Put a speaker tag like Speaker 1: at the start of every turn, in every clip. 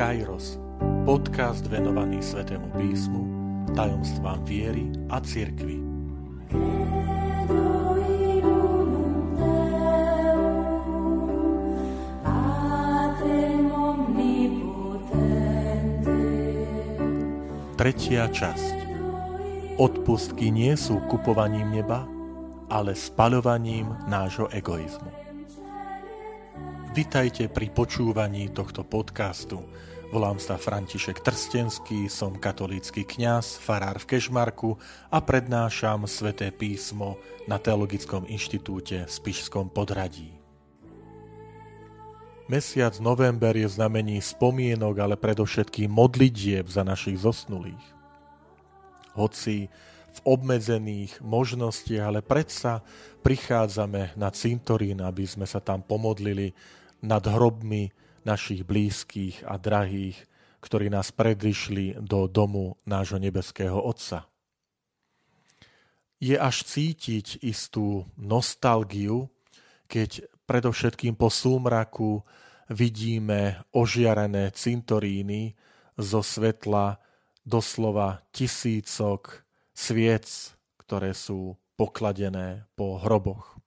Speaker 1: Kairos, podcast venovaný Svetému písmu, tajomstvám viery a cirkvi. Tretia časť. Odpustky nie sú kupovaním neba, ale spaľovaním nášho egoizmu. Vitajte pri počúvaní tohto podcastu. Volám sa František Trstenský, som katolícky kňaz, farár v Kešmarku a prednášam sväté písmo na Teologickom inštitúte v Spišskom podradí. Mesiac november je znamení spomienok, ale predovšetkým modlitieb za našich zosnulých. Hoci v obmedzených možnostiach, ale predsa prichádzame na cintorín, aby sme sa tam pomodlili nad hrobmi našich blízkych a drahých, ktorí nás predišli do domu nášho nebeského Otca. Je až cítiť istú nostalgiu, keď predovšetkým po súmraku vidíme ožiarené cintoríny zo svetla doslova tisícok sviec, ktoré sú pokladené po hroboch.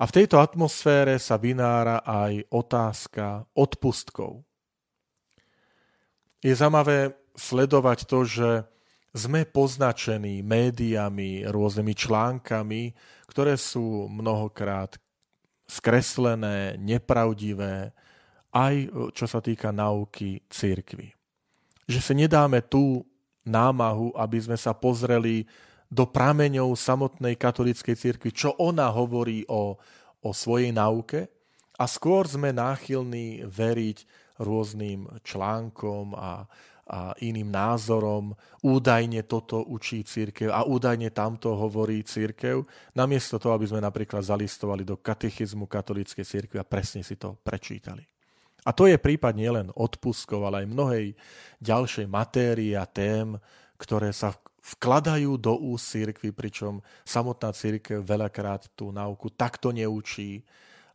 Speaker 1: A v tejto atmosfére sa vynára aj otázka odpustkov. Je zaujímavé sledovať to, že sme poznačení médiami, rôznymi článkami, ktoré sú mnohokrát skreslené, nepravdivé, aj čo sa týka nauky církvy. Že si nedáme tú námahu, aby sme sa pozreli do prameňov samotnej katolíckej cirkvi, čo ona hovorí o, o svojej nauke a skôr sme náchylní veriť rôznym článkom a, a iným názorom. Údajne toto učí církev a údajne tamto hovorí církev, namiesto toho, aby sme napríklad zalistovali do katechizmu katolíckej církve a presne si to prečítali. A to je prípad nielen odpustkov, ale aj mnohej ďalšej matérie a tém, ktoré sa vkladajú do úst církvy, pričom samotná církev veľakrát tú náuku takto neučí,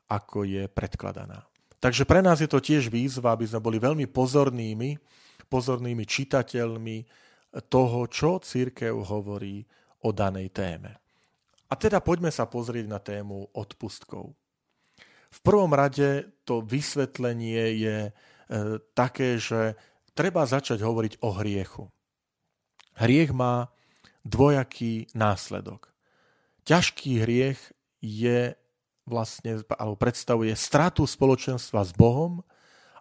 Speaker 1: ako je predkladaná. Takže pre nás je to tiež výzva, aby sme boli veľmi pozornými, pozornými čitateľmi toho, čo církev hovorí o danej téme. A teda poďme sa pozrieť na tému odpustkov. V prvom rade to vysvetlenie je e, také, že treba začať hovoriť o hriechu. Hriech má dvojaký následok. Ťažký hriech je vlastne, alebo predstavuje stratu spoločenstva s Bohom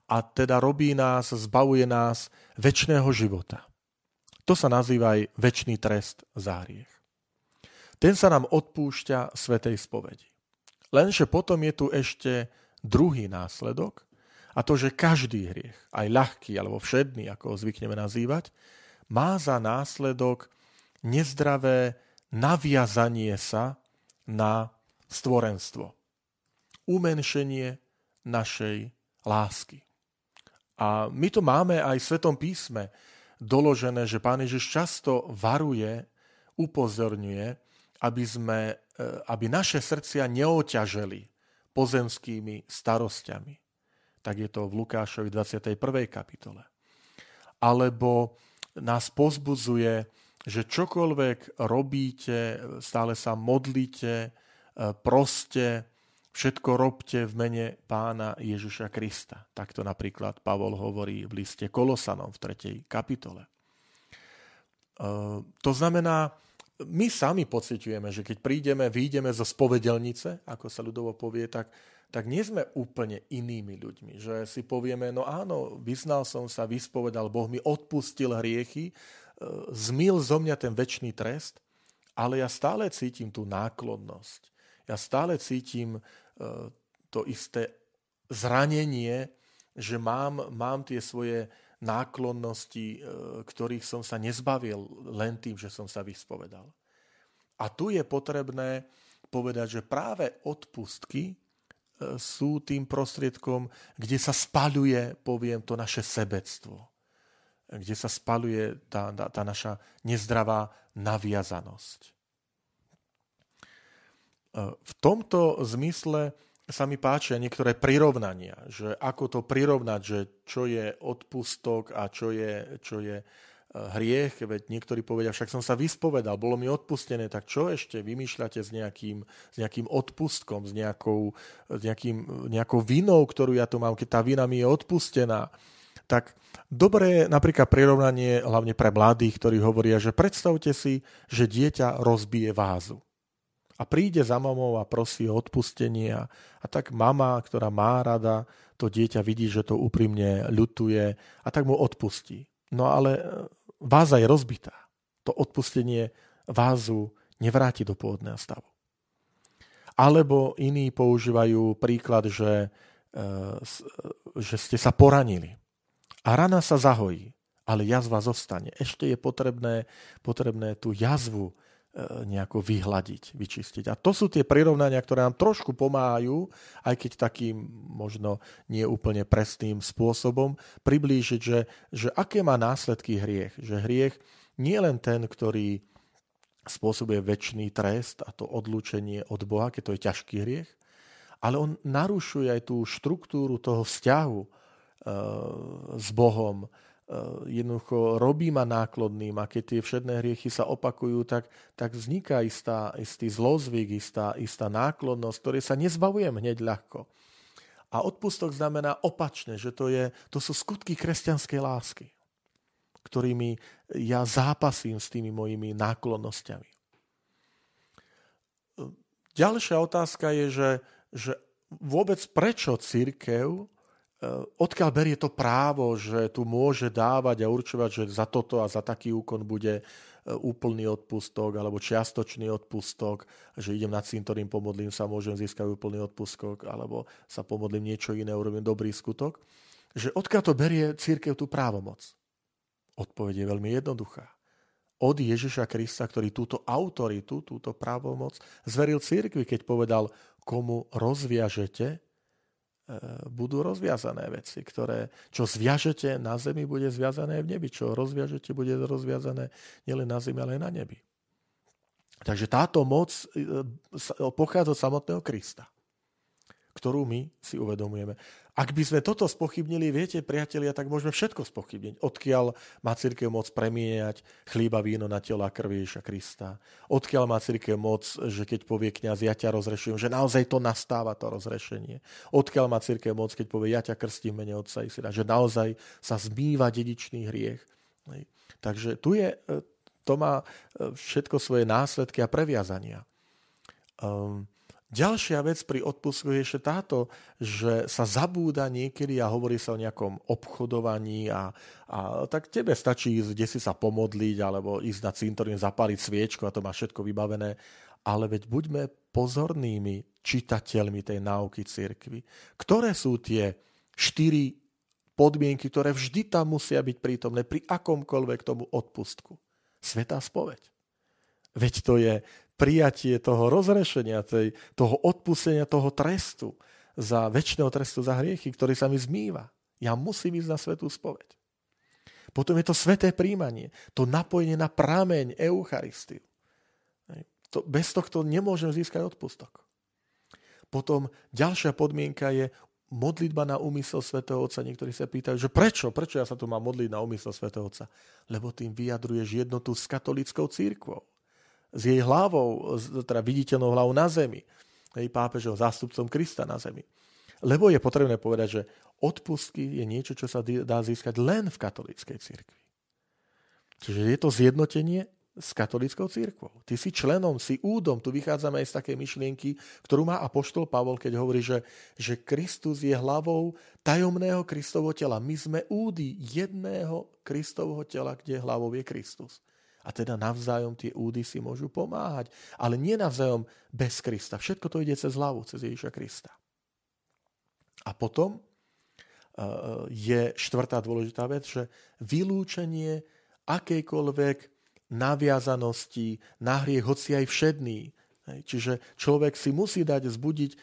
Speaker 1: a teda robí nás, zbavuje nás väčšného života. To sa nazýva aj väčší trest za hriech. Ten sa nám odpúšťa svetej spovedi. Lenže potom je tu ešte druhý následok, a to, že každý hriech, aj ľahký alebo všedný, ako ho zvykneme nazývať, má za následok nezdravé naviazanie sa na stvorenstvo. Umenšenie našej lásky. A my to máme aj v Svetom písme doložené, že Pán Ježiš často varuje, upozorňuje, aby, sme, e, aby naše srdcia neoťaželi pozemskými starosťami. Tak je to v Lukášovi 21. kapitole. Alebo nás pozbudzuje, že čokoľvek robíte, stále sa modlíte, e, proste všetko robte v mene pána Ježiša Krista. Takto napríklad Pavol hovorí v liste Kolosanom v 3. kapitole. E, to znamená, my sami pociťujeme, že keď prídeme, vyjdeme zo spovedelnice, ako sa ľudovo povie, tak tak nie sme úplne inými ľuďmi. Že si povieme, no áno, vyznal som sa, vyspovedal, Boh mi odpustil hriechy, e, zmil zo mňa ten väčší trest, ale ja stále cítim tú náklonnosť. Ja stále cítim e, to isté zranenie, že mám, mám tie svoje náklonnosti, e, ktorých som sa nezbavil len tým, že som sa vyspovedal. A tu je potrebné povedať, že práve odpustky sú tým prostriedkom, kde sa spaľuje, poviem, to naše sebectvo. Kde sa spaľuje tá, tá, tá naša nezdravá naviazanosť. V tomto zmysle sa mi páčia niektoré prirovnania, že ako to prirovnať, že čo je odpustok a čo je, čo je e, hriech, veď niektorí povedia, však som sa vyspovedal, bolo mi odpustené, tak čo ešte vymýšľate s nejakým, s nejakým odpustkom, s nejakou, s nejakým, nejakou vinou, ktorú ja tu mám, keď tá vina mi je odpustená. Tak dobré napríklad prirovnanie, hlavne pre mladých, ktorí hovoria, že predstavte si, že dieťa rozbije vázu a príde za mamou a prosí o odpustenie a, tak mama, ktorá má rada, to dieťa vidí, že to úprimne ľutuje a tak mu odpustí. No ale váza je rozbitá. To odpustenie vázu nevráti do pôvodného stavu. Alebo iní používajú príklad, že, e, že ste sa poranili a rana sa zahojí, ale jazva zostane. Ešte je potrebné, potrebné tú jazvu E, nejako vyhľadiť, vyčistiť. A to sú tie prirovnania, ktoré nám trošku pomáhajú, aj keď takým možno nie úplne presným spôsobom, priblížiť, že, že aké má následky hriech. Že hriech nie len ten, ktorý spôsobuje väčší trest a to odlúčenie od Boha, keď to je ťažký hriech, ale on narušuje aj tú štruktúru toho vzťahu e, s Bohom, jednoducho robí ma náklodným a keď tie všetné hriechy sa opakujú, tak, tak vzniká istá, istý zlozvyk, istá, istá náklodnosť, ktoré sa nezbavujem hneď ľahko. A odpustok znamená opačne, že to, je, to sú skutky kresťanskej lásky, ktorými ja zápasím s tými mojimi náklonnosťami. Ďalšia otázka je, že, že vôbec prečo církev Eh, odkiaľ berie to právo, že tu môže dávať a určovať, že za toto a za taký úkon bude eh, úplný odpustok alebo čiastočný odpustok, že idem na cintorín, pomodlím sa, môžem získať úplný odpustok, alebo sa pomodlím niečo iné, urobím dobrý skutok. Že odkiaľ to berie církev tú právomoc? Odpoveď je veľmi jednoduchá. Od Ježiša Krista, ktorý túto autoritu, túto právomoc zveril církvi, keď povedal, komu rozviažete, budú rozviazané veci, ktoré, čo zviažete na zemi, bude zviazané v nebi. Čo rozviažete, bude rozviazané nielen na zemi, ale aj na nebi. Takže táto moc e, pochádza od samotného Krista, ktorú my si uvedomujeme. Ak by sme toto spochybnili, viete, priatelia, tak môžeme všetko spochybniť. Odkiaľ má církev moc premieňať chlíba víno na tela krvi Krista. Odkiaľ má církev moc, že keď povie kniaz, ja ťa rozrešujem, že naozaj to nastáva, to rozrešenie. Odkiaľ má církev moc, keď povie, ja ťa krstím mene Otca i Syna, že naozaj sa zmýva dedičný hriech. Takže tu je, e, to má e, všetko svoje následky a previazania. Um, Ďalšia vec pri odpustku je ešte táto, že sa zabúda niekedy a hovorí sa o nejakom obchodovaní a, a tak tebe stačí ísť, kde si sa pomodliť alebo ísť na cintorín, zapáliť sviečku a to má všetko vybavené. Ale veď buďme pozornými čitateľmi tej náuky cirkvy. Ktoré sú tie štyri podmienky, ktoré vždy tam musia byť prítomné pri akomkoľvek tomu odpustku? Svetá spoveď. Veď to je prijatie toho rozrešenia, tej, toho odpustenia, toho trestu za väčšného trestu za hriechy, ktorý sa mi zmýva. Ja musím ísť na svetú spoveď. Potom je to sveté príjmanie, to napojenie na prameň Eucharistiu. To, bez tohto nemôžem získať odpustok. Potom ďalšia podmienka je modlitba na úmysel svätého Otca. Niektorí sa pýtajú, že prečo? Prečo ja sa tu mám modliť na úmysel svätého Otca? Lebo tým vyjadruješ jednotu s katolickou církvou s jej hlavou, teda viditeľnou hlavou na zemi. Hej, pápežov zástupcom Krista na zemi. Lebo je potrebné povedať, že odpustky je niečo, čo sa dá získať len v katolíckej cirkvi. Čiže je to zjednotenie s katolíckou církvou. Ty si členom, si údom. Tu vychádzame aj z takej myšlienky, ktorú má apoštol Pavol, keď hovorí, že, že Kristus je hlavou tajomného Kristovho tela. My sme údy jedného Kristovho tela, kde hlavou je Kristus. A teda navzájom tie údy si môžu pomáhať. Ale nie navzájom bez Krista. Všetko to ide cez hlavu, cez Ježiša Krista. A potom eh, je štvrtá dôležitá vec, že vylúčenie akejkoľvek naviazanosti na hriech, hoci aj všedný. Čiže človek si musí dať zbudiť e,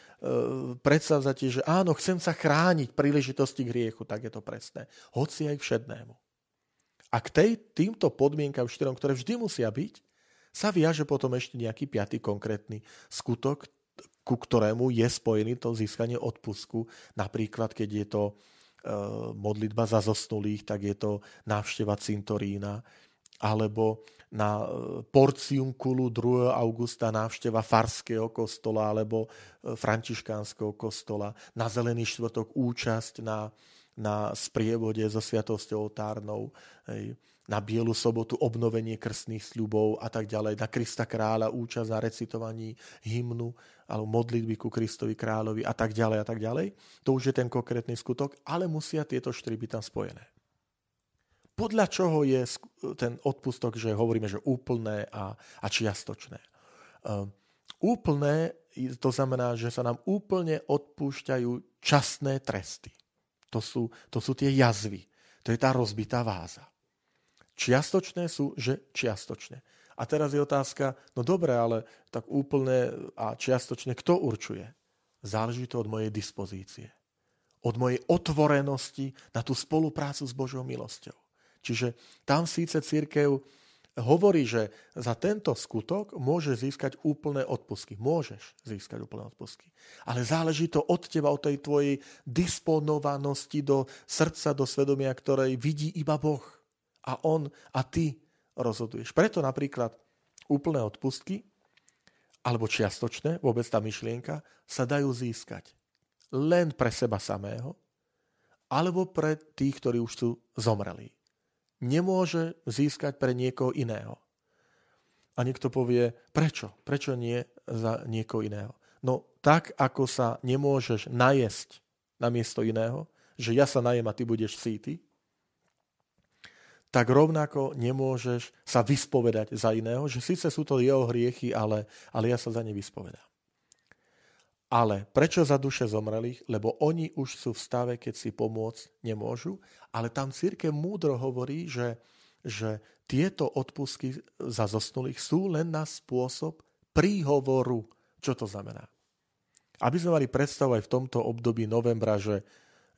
Speaker 1: že áno, chcem sa chrániť príležitosti k hriechu, tak je to presné. Hoci aj všednému. A k tej, týmto podmienkam štyrom, ktoré vždy musia byť, sa viaže potom ešte nejaký piatý konkrétny skutok, ku ktorému je spojený to získanie odpusku. Napríklad, keď je to e, modlitba za zosnulých, tak je to návšteva cintorína, alebo na e, Porciunkulu 2. augusta návšteva Farského kostola alebo e, Františkánskeho kostola, na Zelený štvrtok účasť na, na sprievode so sviatosťou otárnou, na Bielu sobotu obnovenie krstných sľubov a tak ďalej, na Krista kráľa účasť na recitovaní hymnu alebo modlitby ku Kristovi kráľovi a tak ďalej a tak ďalej. To už je ten konkrétny skutok, ale musia tieto štyri byť tam spojené. Podľa čoho je ten odpustok, že hovoríme, že úplné a, a čiastočné? Uh, úplné, to znamená, že sa nám úplne odpúšťajú časné tresty. To sú, to sú tie jazvy. To je tá rozbitá váza. Čiastočné sú, že čiastočné. A teraz je otázka, no dobre, ale tak úplne a čiastočne kto určuje? Záleží to od mojej dispozície. Od mojej otvorenosti na tú spoluprácu s Božou milosťou. Čiže tam síce církev hovorí, že za tento skutok môže získať úplné odpusky. Môžeš získať úplné odpusky. Ale záleží to od teba, od tej tvojej disponovanosti do srdca, do svedomia, ktorej vidí iba Boh a on a ty rozhoduješ. Preto napríklad úplné odpustky alebo čiastočné, vôbec tá myšlienka, sa dajú získať len pre seba samého alebo pre tých, ktorí už sú zomrelí. Nemôže získať pre niekoho iného. A niekto povie, prečo? Prečo nie za niekoho iného? No tak, ako sa nemôžeš najesť na miesto iného, že ja sa najem a ty budeš síty, tak rovnako nemôžeš sa vyspovedať za iného, že síce sú to jeho hriechy, ale, ale ja sa za ne vyspovedám. Ale prečo za duše zomrelých? Lebo oni už sú v stave, keď si pomôcť nemôžu, ale tam církev múdro hovorí, že, že tieto odpusky za zosnulých sú len na spôsob príhovoru. Čo to znamená? Aby sme mali predstavu aj v tomto období novembra, že,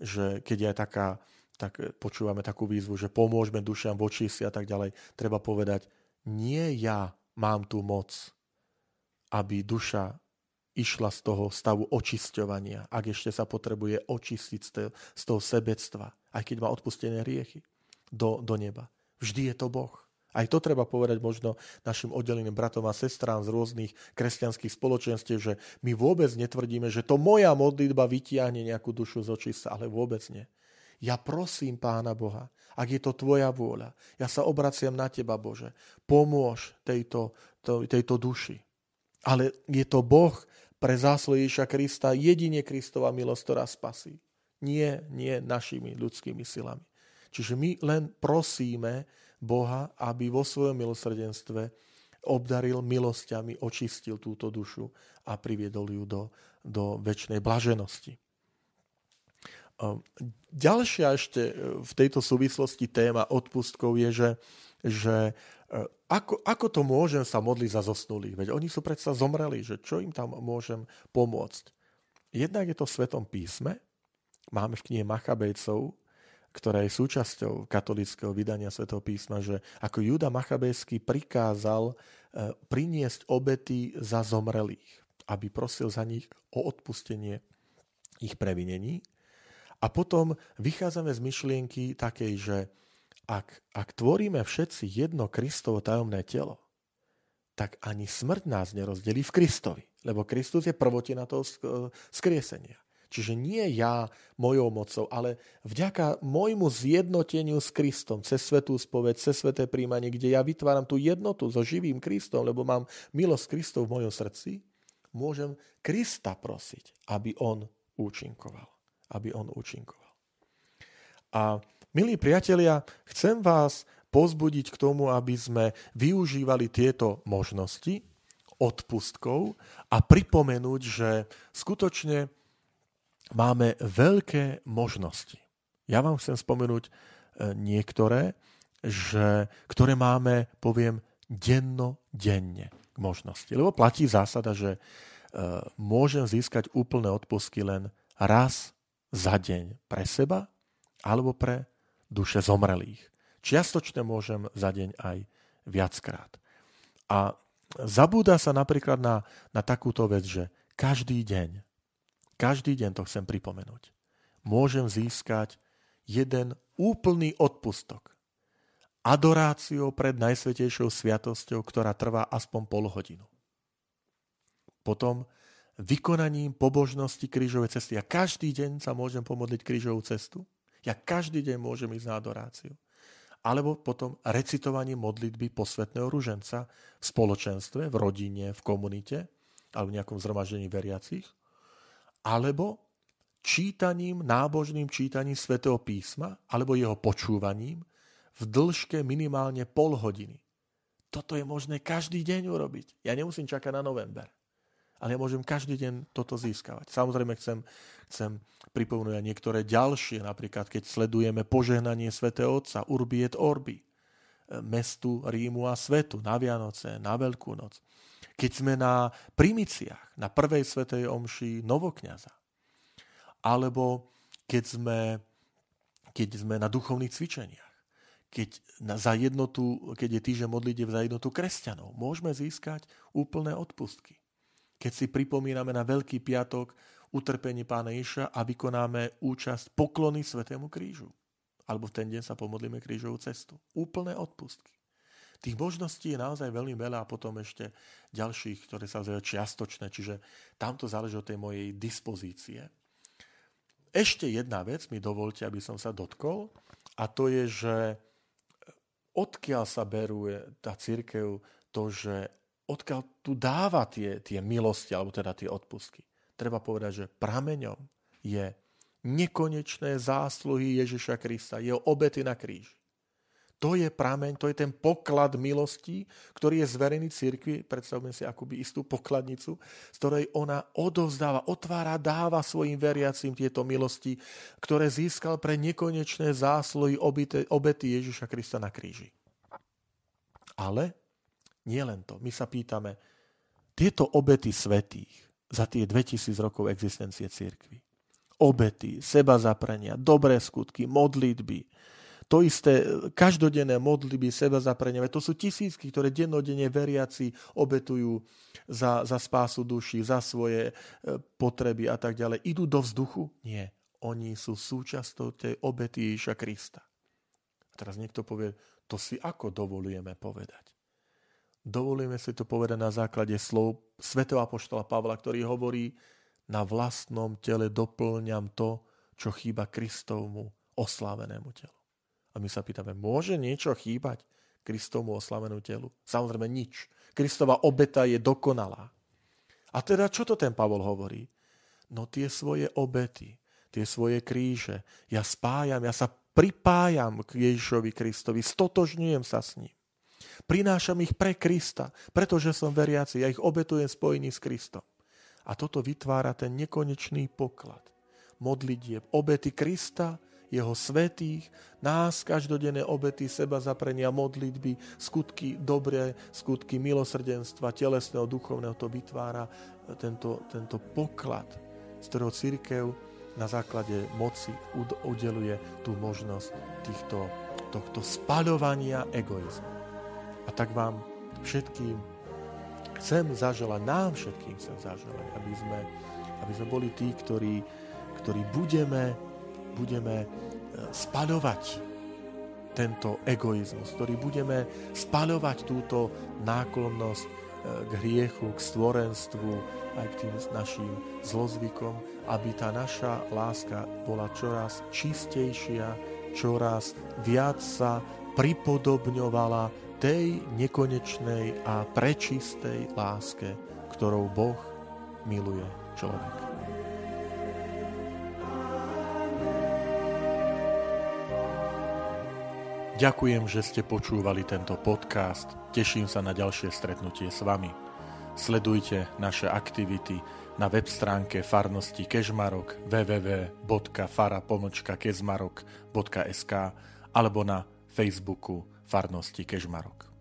Speaker 1: že keď je taká tak počúvame takú výzvu, že pomôžeme dušiam voči si a tak ďalej. Treba povedať, nie ja mám tú moc, aby duša išla z toho stavu očisťovania, ak ešte sa potrebuje očistiť z toho sebectva, aj keď má odpustené riechy, do, do neba. Vždy je to Boh. Aj to treba povedať možno našim oddeleným bratom a sestrám z rôznych kresťanských spoločenstiev, že my vôbec netvrdíme, že to moja modlitba vytiahne nejakú dušu z očista, ale vôbec nie. Ja prosím Pána Boha, ak je to tvoja vôľa, ja sa obraciam na teba, Bože, pomôž tejto, to, tejto duši. Ale je to Boh pre Ježiša Krista, jedine Kristova milosť, ktorá spasí. Nie, nie našimi ľudskými silami. Čiže my len prosíme Boha, aby vo svojom milosrdenstve obdaril milosťami, očistil túto dušu a priviedol ju do, do väčšnej blaženosti. Ďalšia ešte e, v tejto súvislosti téma odpustkov je, že, že e, ako, ako to môžem sa modliť za zosnulých? Veď oni sú predsa zomreli, že čo im tam môžem pomôcť? Jednak je to v Svetom písme, máme v knihe Machabejcov, ktorá je súčasťou katolického vydania Svetého písma, že ako Juda Machabejský prikázal e, priniesť obety za zomrelých, aby prosil za nich o odpustenie ich previnení. A potom vychádzame z myšlienky takej, že ak, ak tvoríme všetci jedno Kristovo tajomné telo, tak ani smrť nás nerozdelí v Kristovi, lebo Kristus je prvotina toho skriesenia. Čiže nie ja mojou mocou, ale vďaka môjmu zjednoteniu s Kristom, cez svetú spoveď, cez sveté príjmanie, kde ja vytváram tú jednotu so živým Kristom, lebo mám milosť Kristov v mojom srdci, môžem Krista prosiť, aby on účinkoval aby on účinkoval. A milí priatelia, chcem vás pozbudiť k tomu, aby sme využívali tieto možnosti odpustkov a pripomenúť, že skutočne máme veľké možnosti. Ja vám chcem spomenúť e, niektoré, že, ktoré máme, poviem, denno-denne možnosti. Lebo platí zásada, že e, môžem získať úplné odpustky len raz za deň pre seba alebo pre duše zomrelých. Čiastočne môžem za deň aj viackrát. A zabúda sa napríklad na, na takúto vec, že každý deň, každý deň to chcem pripomenúť, môžem získať jeden úplný odpustok. Adoráciou pred Najsvetejšou sviatosťou, ktorá trvá aspoň pol hodinu. Potom vykonaním pobožnosti krížovej cesty. Ja každý deň sa môžem pomodliť krížovú cestu. Ja každý deň môžem ísť na adoráciu. Alebo potom recitovaním modlitby posvetného ruženca v spoločenstve, v rodine, v komunite alebo v nejakom zhromaždení veriacich. Alebo čítaním, nábožným čítaním svätého písma alebo jeho počúvaním v dĺžke minimálne pol hodiny. Toto je možné každý deň urobiť. Ja nemusím čakať na november. Ale ja môžem každý deň toto získavať. Samozrejme chcem, chcem aj niektoré ďalšie, napríklad keď sledujeme požehnanie svätého Otca, Urbi et Orbi, mestu Rímu a svetu, na Vianoce, na Veľkú noc. Keď sme na primiciach, na prvej svetej omši novokňaza, alebo keď sme, keď sme na duchovných cvičeniach, keď na, za jednotu, keď je týždeň modlitev za jednotu kresťanov, môžeme získať úplné odpustky. Keď si pripomíname na Veľký piatok utrpenie pána Iša a vykonáme účasť poklony Svetému krížu. Alebo v ten deň sa pomodlíme krížovú cestu. Úplné odpustky. Tých možností je naozaj veľmi veľa a potom ešte ďalších, ktoré sa zvajú čiastočné, čiže tamto záleží od tej mojej dispozície. Ešte jedna vec mi dovolte, aby som sa dotkol, a to je, že odkiaľ sa berú tá církev to, že odkiaľ tu dáva tie, tie milosti, alebo teda tie odpustky. Treba povedať, že prameňom je nekonečné zásluhy Ježiša Krista, jeho obety na kríži. To je prameň, to je ten poklad milosti, ktorý je zverený cirkvi, predstavme si akoby istú pokladnicu, z ktorej ona odovzdáva, otvára, dáva svojim veriacim tieto milosti, ktoré získal pre nekonečné zásluhy obety Ježiša Krista na kríži. Ale nie len to. My sa pýtame, tieto obety svetých za tie 2000 rokov existencie cirkvi, obety, seba zaprenia, dobré skutky, modlitby, to isté, každodenné modlitby, seba zaprenia, to sú tisícky, ktoré dennodenne veriaci obetujú za, za spásu duši, za svoje e, potreby a tak ďalej. Idú do vzduchu? Nie. Oni sú súčasťou tej obety Ježiša Krista. A teraz niekto povie, to si ako dovolujeme povedať? Dovolujeme si to povedať na základe slov svätého apoštola Pavla, ktorý hovorí, na vlastnom tele doplňam to, čo chýba Kristovmu oslávenému telu. A my sa pýtame, môže niečo chýbať Kristovmu oslavenú telu? Samozrejme nič. Kristova obeta je dokonalá. A teda čo to ten Pavol hovorí? No tie svoje obety, tie svoje kríže, ja spájam, ja sa pripájam k Ježišovi Kristovi, stotožňujem sa s ním. Prinášam ich pre Krista, pretože som veriaci, ja ich obetujem spojený s Kristom. A toto vytvára ten nekonečný poklad modlitieb, obety Krista jeho svetých, nás, každodenné obety, seba zaprenia, modlitby, skutky dobré, skutky milosrdenstva, telesného, duchovného, to vytvára tento, tento poklad, z ktorého církev na základe moci udeluje tú možnosť týchto, tohto spaľovania egoizmu. A tak vám všetkým chcem zaželať, nám všetkým chcem zaželať, aby sme, aby sme boli tí, ktorí, ktorí budeme budeme e, spaľovať tento egoizmus, ktorý budeme spaľovať túto náklonnosť e, k hriechu, k stvorenstvu, aj k tým našim zlozvykom, aby tá naša láska bola čoraz čistejšia, čoraz viac sa pripodobňovala tej nekonečnej a prečistej láske, ktorou Boh miluje človeka. Ďakujem, že ste počúvali tento podcast. Teším sa na ďalšie stretnutie s vami. Sledujte naše aktivity na web stránke farnosti Kežmarok www.fara.kezmarok.sk alebo na Facebooku farnosti Kežmarok.